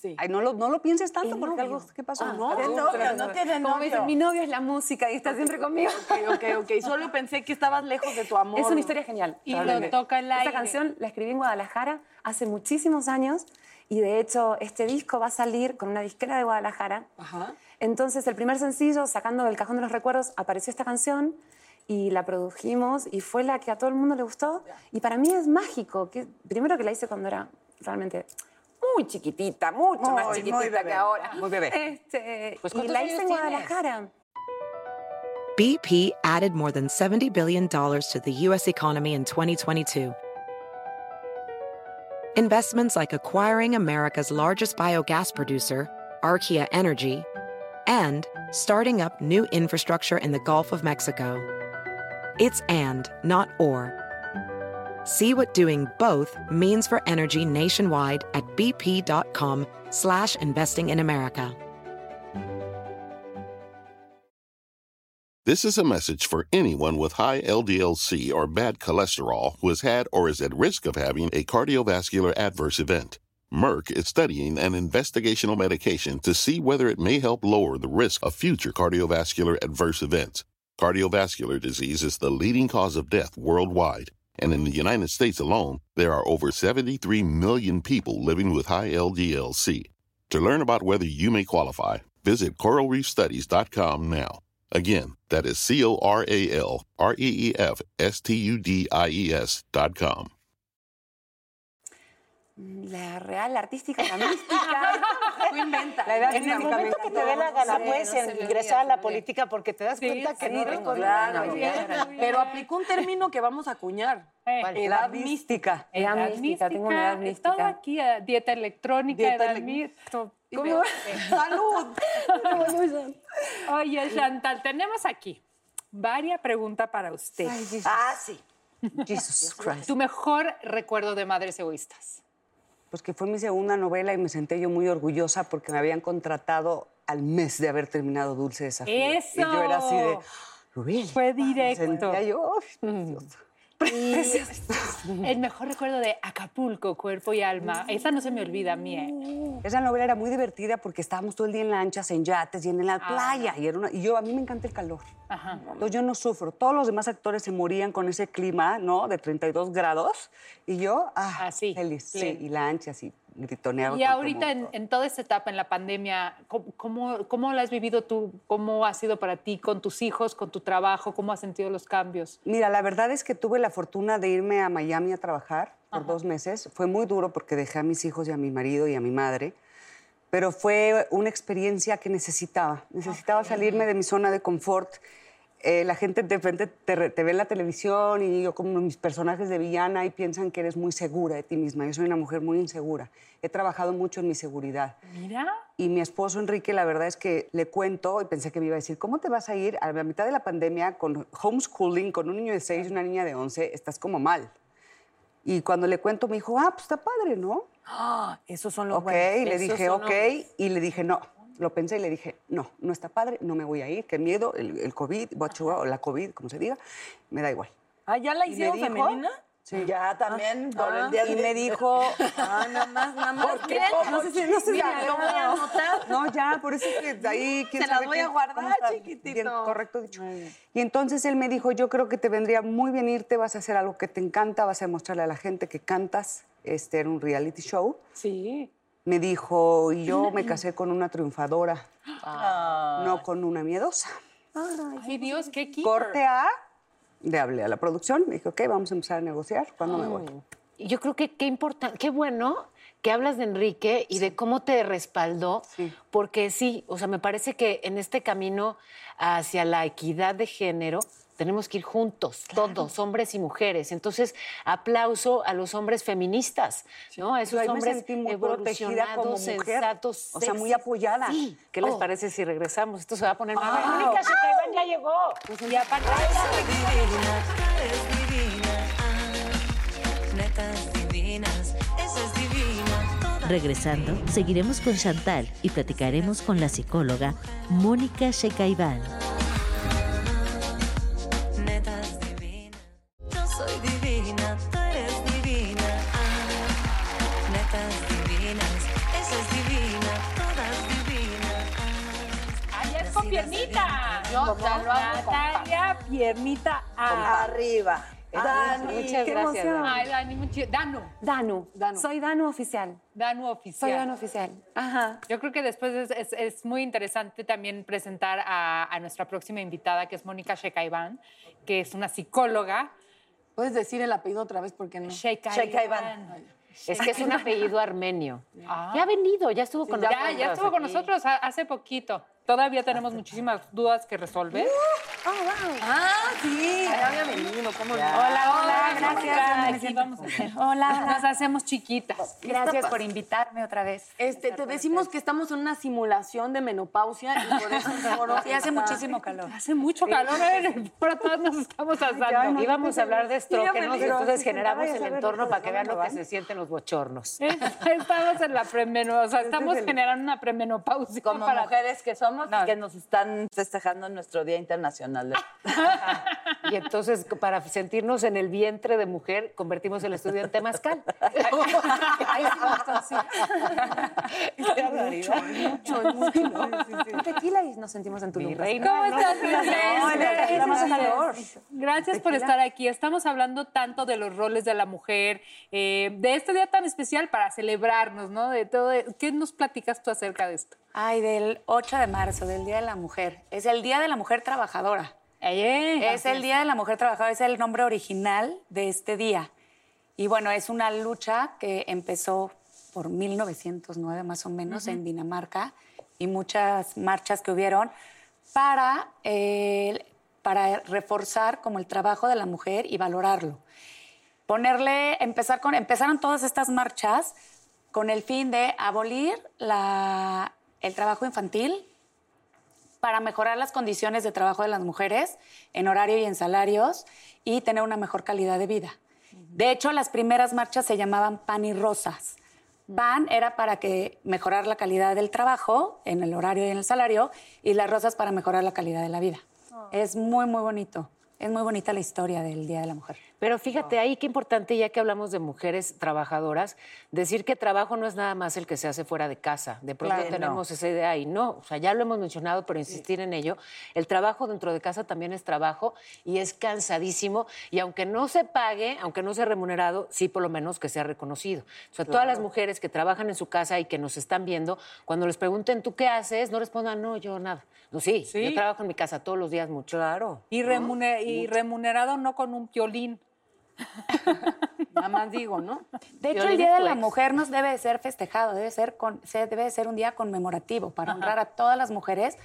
Sí. Ay, no lo, no lo pienses tanto El porque novio. algo, ¿qué pasó? Ah, no. ¿Qué novio? No tiene Como me dicen, novio. mi novio es la música y está siempre conmigo. Ok, ok, ok. (laughs) Solo pensé que estabas lejos de tu amor. Es una historia genial. Y lo toca el aire. Esta canción la escribí en Guadalajara hace muchísimos años y de hecho este disco va a salir con una disquera de Guadalajara. Ajá. Entonces el primer sencillo, sacando del cajón de los recuerdos, apareció esta canción y la produjimos y fue la que a todo el mundo le gustó. Y para mí es mágico. Que, primero que la hice cuando era realmente muy chiquitita, mucho Muy, más muy chiquitita bebé. que ahora. Muy bebé. Este, Pues, y ¿cuántos la hice en? Guadalajara. BP added more than $70 billion to the U.S. economy in 2022. Investments like acquiring America's largest biogas producer, Archaea Energy, and starting up new infrastructure in the Gulf of Mexico. It's and, not or. See what doing both means for energy nationwide at bp.com slash investing in America. This is a message for anyone with high LDLC or bad cholesterol who has had or is at risk of having a cardiovascular adverse event. Merck is studying an investigational medication to see whether it may help lower the risk of future cardiovascular adverse events. Cardiovascular disease is the leading cause of death worldwide, and in the United States alone, there are over 73 million people living with high LDLC. To learn about whether you may qualify, visit coralreefstudies.com now. Again, that is C O R A L R E E F S T U D I E S dot com. La real, la artística, la mística. (laughs) Tú inventa. La edad En el momento que te dé la gana, puedes ingresar a la política porque te das cuenta que no tengo Claro, nada. pero aplicó un término que vamos a acuñar. Eh, Edad mística. Edad mística, tengo una edad mística. Todo aquí, eh, dieta electrónica, Dieta edad ele- mística. ¿Cómo? (laughs) ¡Salud! (laughs) Oye, Chantal, tenemos aquí varias preguntas para usted. Ah, sí. Jesus Christ. Tu mejor recuerdo de Madres Egoístas. Pues que fue mi segunda novela y me senté yo muy orgullosa porque me habían contratado al mes de haber terminado Dulce Desafío. ¡Eso! Y yo era así de, really? Fue Me directo. sentía yo. (laughs) El mejor recuerdo de Acapulco, cuerpo y alma. Esa no se me olvida a mí. ¿eh? Esa novela era muy divertida porque estábamos todo el día en lanchas, en yates y en la playa. Y, era una- y yo, a mí me encanta el calor. Ajá. Entonces yo no sufro. Todos los demás actores se morían con ese clima, ¿no? De 32 grados. Y yo, ah, Así, feliz. Sí, y lanchas y gritoneaba. Y ahorita en toda esta etapa, en la pandemia, ¿cómo, cómo, cómo la has vivido tú? ¿Cómo ha sido para ti con tus hijos, con tu trabajo? ¿Cómo has sentido los cambios? Mira, la verdad es que tuve la fortuna de irme a Miami a trabajar por dos meses. Fue muy duro porque dejé a mis hijos y a mi marido y a mi madre, pero fue una experiencia que necesitaba. Necesitaba salirme de mi zona de confort. Eh, la gente de repente te, ve en la televisión y yo como mis personajes de villana y piensan que eres muy segura de ti misma. Yo soy una mujer muy insegura. He trabajado mucho en mi seguridad. Mira. Y mi esposo Enrique, la verdad es que le cuento y pensé que me iba a decir, ¿cómo te vas a ir a la mitad de la pandemia con homeschooling, con un niño de 6 y una niña de 11? Estás como mal. Y cuando le cuento me dijo, ah, pues está padre, ¿no? Ah, esos son los Ok, buenos. y le Esos dije, ok, los- y le dije, no. Lo pensé y le dije, no, no está padre, no me voy a ir, qué miedo, el, el COVID, you- o la COVID, como se diga, me da igual. Ah, ¿ya la Y hicieron dijo- femenina? Ya también por Ah, el día y de- me (laughs) dijo, ah, nada más, nada más. ¿Por qué? No sé si, no sé Mira, lo voy a anotar. (laughs) No, ya, por eso es que de ahí (laughs) quién Se las voy a quién- guardar, chiquitito. Bien, correcto dicho. Y entonces él me dijo, yo creo que te vendría muy bien irte, vas a hacer algo que te encanta, vas a demostrarle a la gente que cantas. Este era un reality show. Sí. Me dijo, y yo me casé con una triunfadora, Ah. no con una miedosa. Ay, Dios, qué keeper. Corte A, le hablé a la producción, me dije, ok, vamos a empezar a negociar, ¿cuándo me voy? Y Yo creo que qué importante, qué bueno que hablas de Enrique y de cómo te respaldó, porque sí, o sea, me parece que en este camino hacia la equidad de género tenemos que ir juntos, todos, hombres y mujeres. Entonces, aplauso a los hombres feministas, ¿no? A esos hombres muy como mujer, sensatos, o sea, muy apoyada. Sí. ¿Qué les Oh. parece si regresamos? Esto se va a poner más... Ah. ¡Mónica Shekaibán ya llegó! Y aparte, eres divina. ah, Netas divinas, esa es divina. toda Regresando, seguiremos con Chantal y platicaremos con la psicóloga Mónica Shekaibán. Piernita! Yo ya lo hago con Natalia, piernita a- Arriba. Dani, Muchas qué gracias. emoción. Dani. Ay, Dani, mucho- Danu. Danu. Danu. Soy Danu oficial. Danu Soy oficial. Danu oficial. Ajá. Yo creo que después es, es- es muy interesante también presentar a, a nuestra próxima invitada, que es Mónica Shekaibán, que es una psicóloga. ¿Puedes decir el apellido otra vez? Porque no. Shekaibán. Es que es un apellido armenio. Ah. Ya ha venido, ya estuvo con Ya, nosotros. ya estuvo con nosotros ha- hace poquito. Todavía tenemos muchísimas dudas que resolver. Ah, sí. Ya había venido, ¿cómo no? Hola, hola, gracias. Aquí vamos a hacer. Hola, Nos hola. hacemos chiquitas. Gracias por invitarme otra vez. Este, te decimos que estamos en una simulación de menopausia y por eso (laughs) Sí, hace muchísimo calor. Hace mucho calor, ¿eh? (laughs) pero todos nos estamos asando. Íbamos a hablar de estrógenos, entonces generamos el entorno para que vean lo que se sienten los bochornos. Estamos en la premenopausia, estamos generando una premenopausia. Como para- mujeres que somos, que nos están festejando nuestro Día Internacional. de- (laughs) Y entonces, para sentirnos en el vientre de mujer, convertimos el estudio en temazcal. (laughs) Ay, sí. Mucho, mucho. Un tequila y nos sentimos en tu lugar. reina, ¿Cómo no, estás, no, calor. Gracias por estar aquí. Estamos hablando tanto de los roles de la mujer, eh, de este día tan especial para celebrarnos, ¿no? De todo. ¿Qué nos platicas tú acerca de esto? Ay, del 8 de marzo, del Día de la Mujer. Es el Día de la Mujer Trabajadora. Es el Día de la Mujer Trabajadora, es el nombre original de este día. Y bueno, es una lucha que empezó por 1909 más o menos en Dinamarca y muchas marchas que hubieron para, eh, para reforzar como el trabajo de la mujer y valorarlo. Ponerle, empezar con, empezaron todas estas marchas con el fin de abolir la- el trabajo infantil, para mejorar las condiciones de trabajo de las mujeres en horario y en salarios y tener una mejor calidad de vida. De hecho, las primeras marchas se llamaban pan y rosas. Pan era para que mejorar la calidad del trabajo en el horario y en el salario y las rosas para mejorar la calidad de la vida. Es muy, muy bonito. Es muy bonita la historia del Día de la Mujer. Pero fíjate ahí qué importante, ya que hablamos de mujeres trabajadoras, decir que trabajo no es nada más el que se hace fuera de casa. De pronto Claro, tenemos esa idea y no, o sea, ya lo hemos mencionado, pero insistir en ello. El trabajo dentro de casa también es trabajo y es cansadísimo. Y aunque no se pague, aunque no sea remunerado, sí por lo menos que sea reconocido. O sea, todas las mujeres que trabajan en su casa y que nos están viendo, cuando les pregunten, ¿tú qué haces? No respondan, no, yo nada. No, sí, Sí. yo trabajo en mi casa todos los días mucho. Claro. Y, remune- y remunerado no con un violín. (laughs) Nada más digo, ¿no? De hecho, el Día de la. Mujer nos debe de ser festejado, debe ser, con, debe de ser un día conmemorativo para honrar a todas las mujeres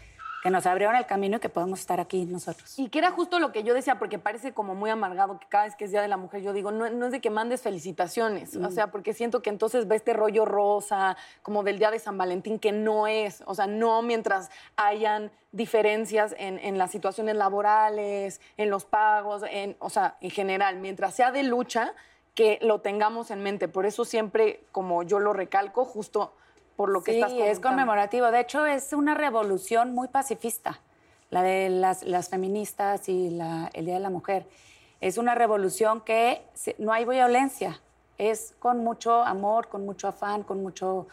que nos abrieron el camino y que podemos estar aquí nosotros. Y que era justo lo que yo decía, porque parece como muy amargado que cada vez que es Día de la Mujer yo digo, no, no es de que mandes felicitaciones, o sea, porque siento que entonces va este rollo rosa, como del Día de San Valentín, que no es, o sea, no mientras hayan diferencias en, en las situaciones laborales, en los pagos, en, o sea, en general, mientras sea de lucha, que lo tengamos en mente. Por eso siempre, como yo lo recalco, justo por lo que sí, estás es comentando. conmemorativo. De hecho, es una revolución muy pacifista, la de las, las feministas y la- el Día de la Mujer. Es una revolución que se- no hay violencia, es con mucho amor, con mucho afán, con mucho,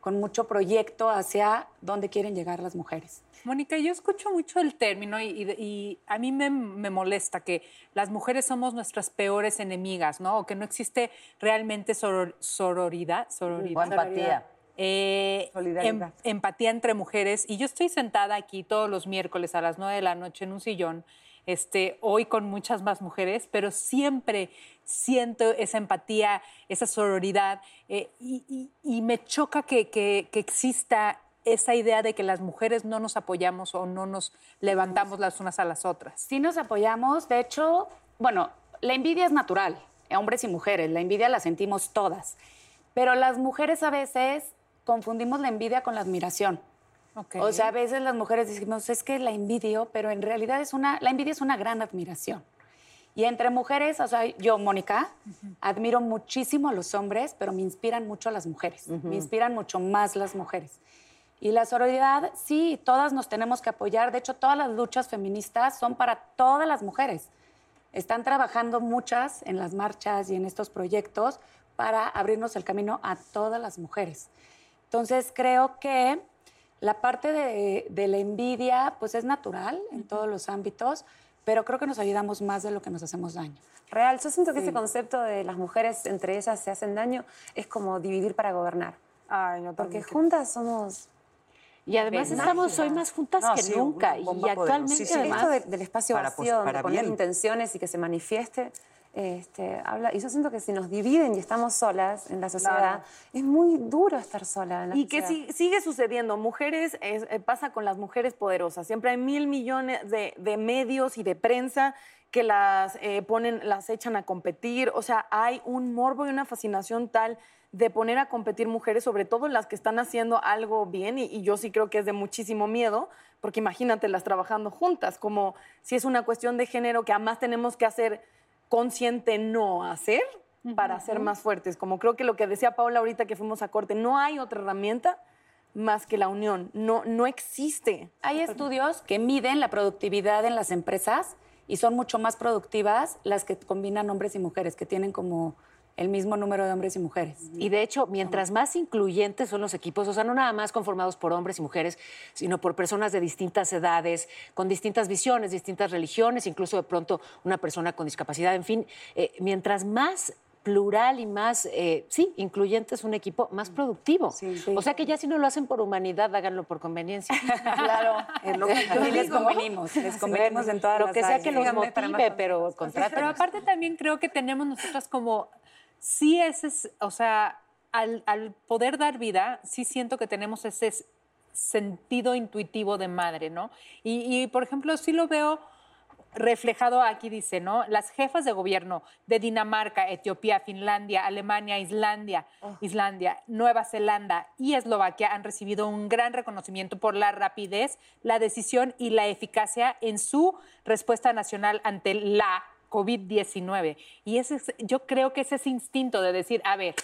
con mucho proyecto hacia dónde quieren llegar las mujeres. Mónica, yo escucho mucho el término y, y- y a mí me, me molesta que las mujeres somos nuestras peores enemigas, ¿no? O que no existe realmente soror- sororidad, sororidad. O empatía. Eh, em- empatía entre mujeres. Y yo estoy sentada aquí todos los miércoles a las 9 de la noche en un sillón, este, hoy con muchas más mujeres, pero siempre siento esa empatía, esa sororidad, eh, y, y- y me choca que, que- que exista esa idea de que las mujeres no nos apoyamos o no nos levantamos las unas a las otras. Sí nos apoyamos, de hecho, bueno, la envidia es natural, hombres y mujeres, la envidia la sentimos todas, pero las mujeres a veces confundimos la envidia con la admiración. O sea, a veces las mujeres decimos, es que la envidio, pero en realidad es una, la envidia es una gran admiración. Y entre mujeres, o sea, yo, Mónica, admiro muchísimo a los hombres, pero me inspiran mucho a las mujeres. Me inspiran mucho más las mujeres. Y la sororidad, sí, todas nos tenemos que apoyar. De hecho, todas las luchas feministas son para todas las mujeres. Están trabajando muchas en las marchas y en estos proyectos para abrirnos el camino a todas las mujeres. Entonces, creo que la parte de, de la envidia, pues es natural en todos los ámbitos, pero creo que nos ayudamos más de lo que nos hacemos daño. Real, yo siento que Sí. ese concepto de las mujeres entre ellas se hacen daño es como dividir para gobernar. Ay, no, Porque juntas somos. Y además estamos hoy más juntas No, que sí, nunca. Y actualmente poderosísima. además... Esto de- del espacio Para, vacío, donde para poner bien. intenciones y que se manifieste, este, habla. Y yo siento que si nos dividen y estamos solas en la sociedad, Claro. es muy duro estar sola en la Y que si- sigue sucediendo. Mujeres, es- eh, pasa con las mujeres poderosas. Siempre hay mil millones de, de medios y de prensa que las eh, ponen, las echan a competir. O sea, hay un morbo y una fascinación tal de poner a competir mujeres, sobre todo las que están haciendo algo bien, y, y yo sí creo que es de muchísimo miedo, porque imagínatelas trabajando juntas, como si es una cuestión de género que además tenemos que hacer consciente no hacer para ser más fuertes. Como creo que lo que decía Paula ahorita que fuimos a corte, no hay otra herramienta más que la unión. No, no existe. Hay estudios que miden la productividad en las empresas y son mucho más productivas las que combinan hombres y mujeres, que tienen como el mismo número de hombres y mujeres. Y de hecho, mientras más incluyentes son los equipos, o sea, no nada más conformados por hombres y mujeres, sino por personas de distintas edades, con distintas visiones, distintas religiones, incluso de pronto una persona con discapacidad, en fin, eh, mientras más plural y más, eh, sí, incluyente es un equipo, más productivo. O sea que ya si no lo hacen por humanidad, háganlo por conveniencia. (laughs) Claro, es lo que (laughs) Y les convenimos, les convenimos en todas Lo las que sea áreas. que los motive, pero Pero contrátenos. aparte también creo que tenemos nosotras como, sí ese es, o sea, al, al poder dar vida, sí siento que tenemos ese sentido intuitivo de madre, ¿no? Y, y, por ejemplo, sí lo veo reflejado aquí, dice, ¿no? Las jefas de gobierno de Dinamarca, Etiopía, Finlandia, Alemania, Islandia, Islandia, Nueva Zelanda y Eslovaquia han recibido un gran reconocimiento por la rapidez, la decisión y la eficacia en su respuesta nacional ante la COVID-19. Y ese es- yo creo que es ese instinto de decir, a ver,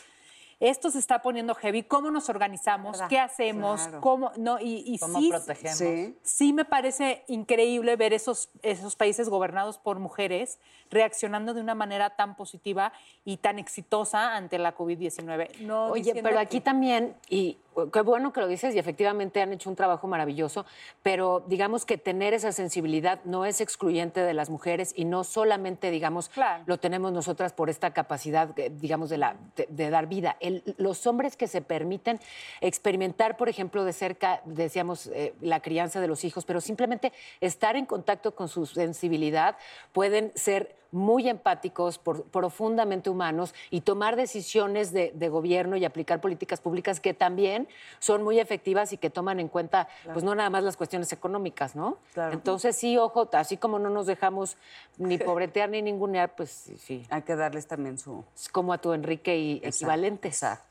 esto se está poniendo heavy, ¿cómo nos organizamos? ¿Verdad? ¿Qué hacemos? Claro. ¿Cómo? No, y, y ¿Cómo sí, protegemos? Sí. sí me parece increíble ver esos, esos países gobernados por mujeres reaccionando de una manera tan positiva y tan exitosa ante la COVID-19. No Oye, pero que- aquí también, y qué bueno que lo dices, y efectivamente han hecho un trabajo maravilloso, pero digamos que tener esa sensibilidad no es excluyente de las mujeres y no solamente, digamos, lo tenemos nosotras por esta capacidad, eh, digamos, de, la, de, de dar vida. El- los hombres que se permiten experimentar, por ejemplo, de cerca, decíamos, eh, la crianza de los hijos, pero simplemente estar en contacto con su sensibilidad, pueden ser muy empáticos, por- profundamente humanos y tomar decisiones de, de gobierno y aplicar políticas públicas que también son muy efectivas y que toman en cuenta, pues no nada más las cuestiones económicas, ¿no? Entonces sí, ojo, así como no nos dejamos ni (laughs) pobretear ni ningunear, pues sí, sí. Hay que darles también su... Como a tu Enrique y equivalentes. (laughs)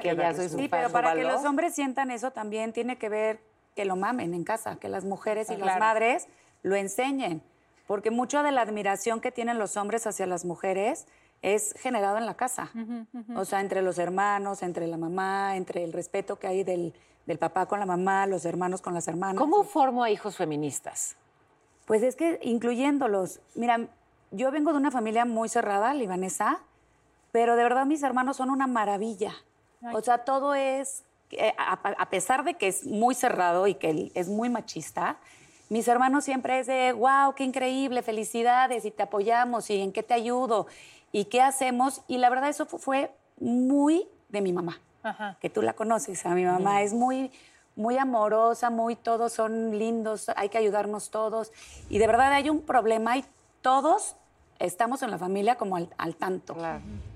Que ya soy su Sí, pero para que los hombres sientan eso también tiene que ver que lo mamen en casa, que las mujeres y las Claro. madres lo enseñen, porque mucha de la admiración que tienen los hombres hacia las mujeres es generado en la casa, o sea, entre los hermanos, entre la mamá, entre el respeto que hay del, del papá con la mamá, los hermanos con las hermanas. ¿Cómo formo a hijos feministas? Pues es que incluyéndolos, mira, yo vengo de una familia muy cerrada, libanesa, pero de verdad mis hermanos son una maravilla. O sea, todo es, eh, a, pesar de que es muy cerrado y que es muy machista, mis hermanos siempre es de, wow, qué increíble, felicidades, y te apoyamos, y en qué te ayudo, y qué hacemos. Y la verdad eso fu- fue muy de mi mamá, que tú la conoces, a mi mamá es muy, muy amorosa, muy todos son lindos, hay que ayudarnos todos. Y de verdad hay un problema y todos estamos en la familia como al, al tanto.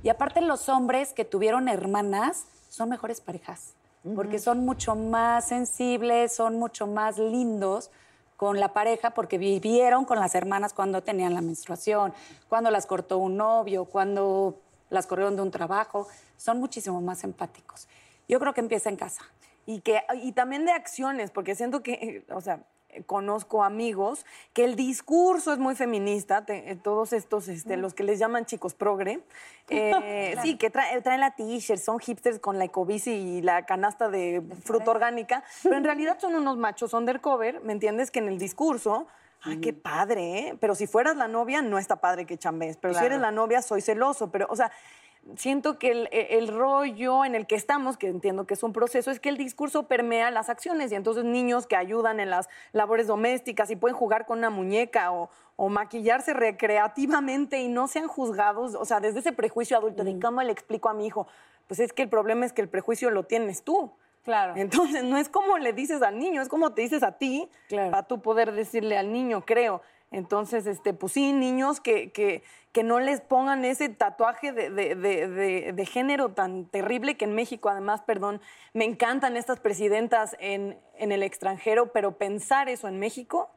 Y aparte los hombres que tuvieron hermanas son mejores parejas, porque son mucho más sensibles, son mucho más lindos con la pareja porque vivieron con las hermanas cuando tenían la menstruación, cuando las cortó un novio, cuando las corrieron de un trabajo, son muchísimo más empáticos. Yo creo que empieza en casa. y que y también de acciones, porque siento que, o sea, conozco amigos que el discurso es muy feminista, te- eh, todos estos, este, los que les llaman chicos progre, (laughs) eh, sí, que trae- traen la t-shirt, son hipsters con la ecobici y la canasta de fruta orgánica, pero en realidad son unos machos undercover, ¿me entiendes? Que en el discurso... Ah, qué padre, ¿eh? Pero si fueras la novia, no está padre que chambees. Pero si eres la novia, soy celoso. Pero, o sea, siento que el, el rollo en el que estamos, que entiendo que es un proceso, es que el discurso permea las acciones y entonces niños que ayudan en las labores domésticas y pueden jugar con una muñeca o, o maquillarse recreativamente y no sean juzgados, o sea, desde ese prejuicio adulto de cómo le explico a mi hijo, pues es que el problema es que el prejuicio lo tienes tú. Claro. Entonces, no es como le dices al niño, es como te dices a ti para tú poder decirle al niño, creo. Entonces, este, pues sí, niños que, que, que no les pongan ese tatuaje de, de- de- género tan terrible que en México, además, perdón, me encantan estas presidentas en, en el extranjero, pero pensar eso en México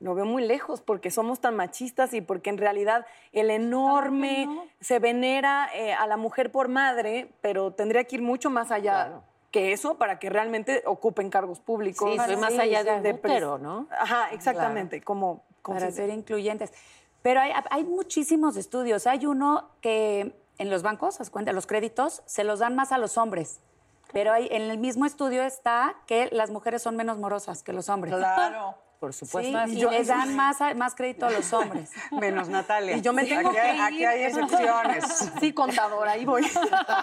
lo veo muy lejos porque somos tan machistas y porque en realidad el enorme se venera eh, a la mujer por madre, pero tendría que ir mucho más allá que eso para que realmente ocupen cargos públicos. Sí, soy más allá de útero, ¿no? Ajá, exactamente, como para ser incluyentes. Pero hay, hay muchísimos estudios. Hay uno que en los bancos, haz cuenta, los créditos se los dan más a los hombres. Pero hay, en el mismo estudio está que las mujeres son menos morosas que los hombres. Claro. (laughs) Por Sí, supuesto. y les dan más, más crédito a los hombres. (laughs) Menos Natalia. Y yo me tengo aquí, que hay- ir. aquí hay excepciones. (laughs) Sí, contadora, ahí voy.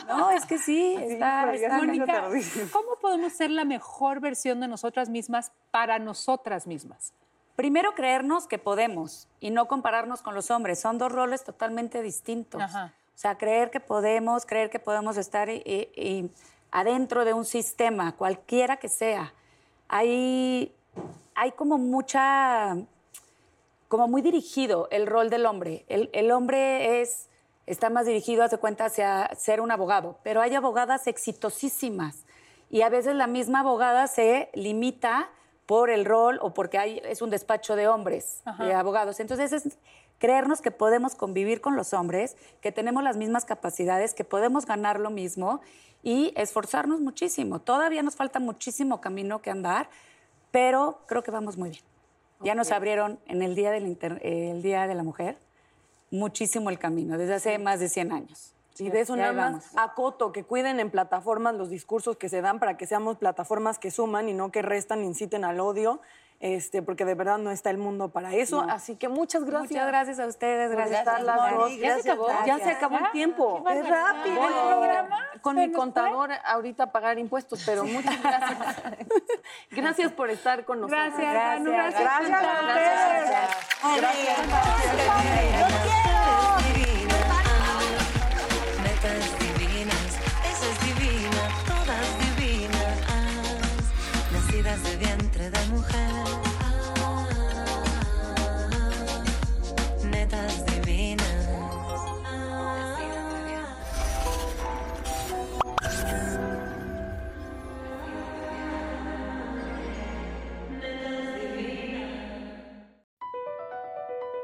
No, es que sí, está, Mónica. ¿cómo podemos ser la mejor versión de nosotras mismas para nosotras mismas? Primero creernos que podemos y no compararnos con los hombres. Son dos roles totalmente distintos. Ajá. O sea, creer que podemos, creer que podemos estar y- y- y adentro de un sistema, cualquiera que sea. Hay, hay como mucha, como muy dirigido el rol del hombre. El, el hombre es, está más dirigido, hace cuenta, hacia ser un abogado, pero hay abogadas exitosísimas y a veces la misma abogada se limita por el rol o porque hay, es un despacho de hombres, Ajá. de abogados. Entonces es creernos que podemos convivir con los hombres, que tenemos las mismas capacidades, que podemos ganar lo mismo y esforzarnos muchísimo. Todavía nos falta muchísimo camino que andar, pero creo que vamos muy bien. Ya nos abrieron en el Día, del Inter- el Día de la Mujer muchísimo el camino, desde hace más de 100 años. Y de eso nada más acoto, que cuiden en plataformas los discursos que se dan para que seamos plataformas que suman y no que restan, inciten al odio, este, porque de verdad no está el mundo para eso. No. Así que muchas gracias. Muchas gracias a ustedes, por gracias. estar las dos. gracias, Ya se acabó, ya gracias. se acabó el tiempo. Es rápido Buen el programa. Con mi fue. contador ahorita pagar impuestos, pero muchas gracias. (laughs) gracias por estar con nosotros. Gracias, Manu, Gracias. gracias. Gracias a Netas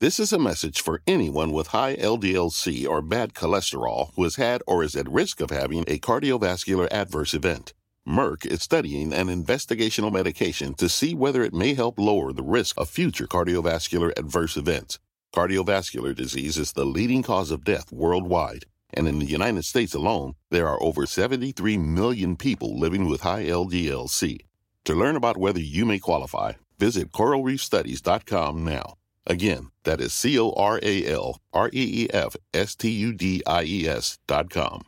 This is a message for anyone with high LDLC or bad cholesterol who has had or is at risk of having a cardiovascular adverse event. Merck is studying an investigational medication to see whether it may help lower the risk of future cardiovascular adverse events. Cardiovascular disease is the leading cause of death worldwide, and in the United States alone, there are over 73 million people living with high LDLC. To learn about whether you may qualify, visit coralreefstudies.com now. Again, that is C O R A L R E E F S T U D I E S dot com.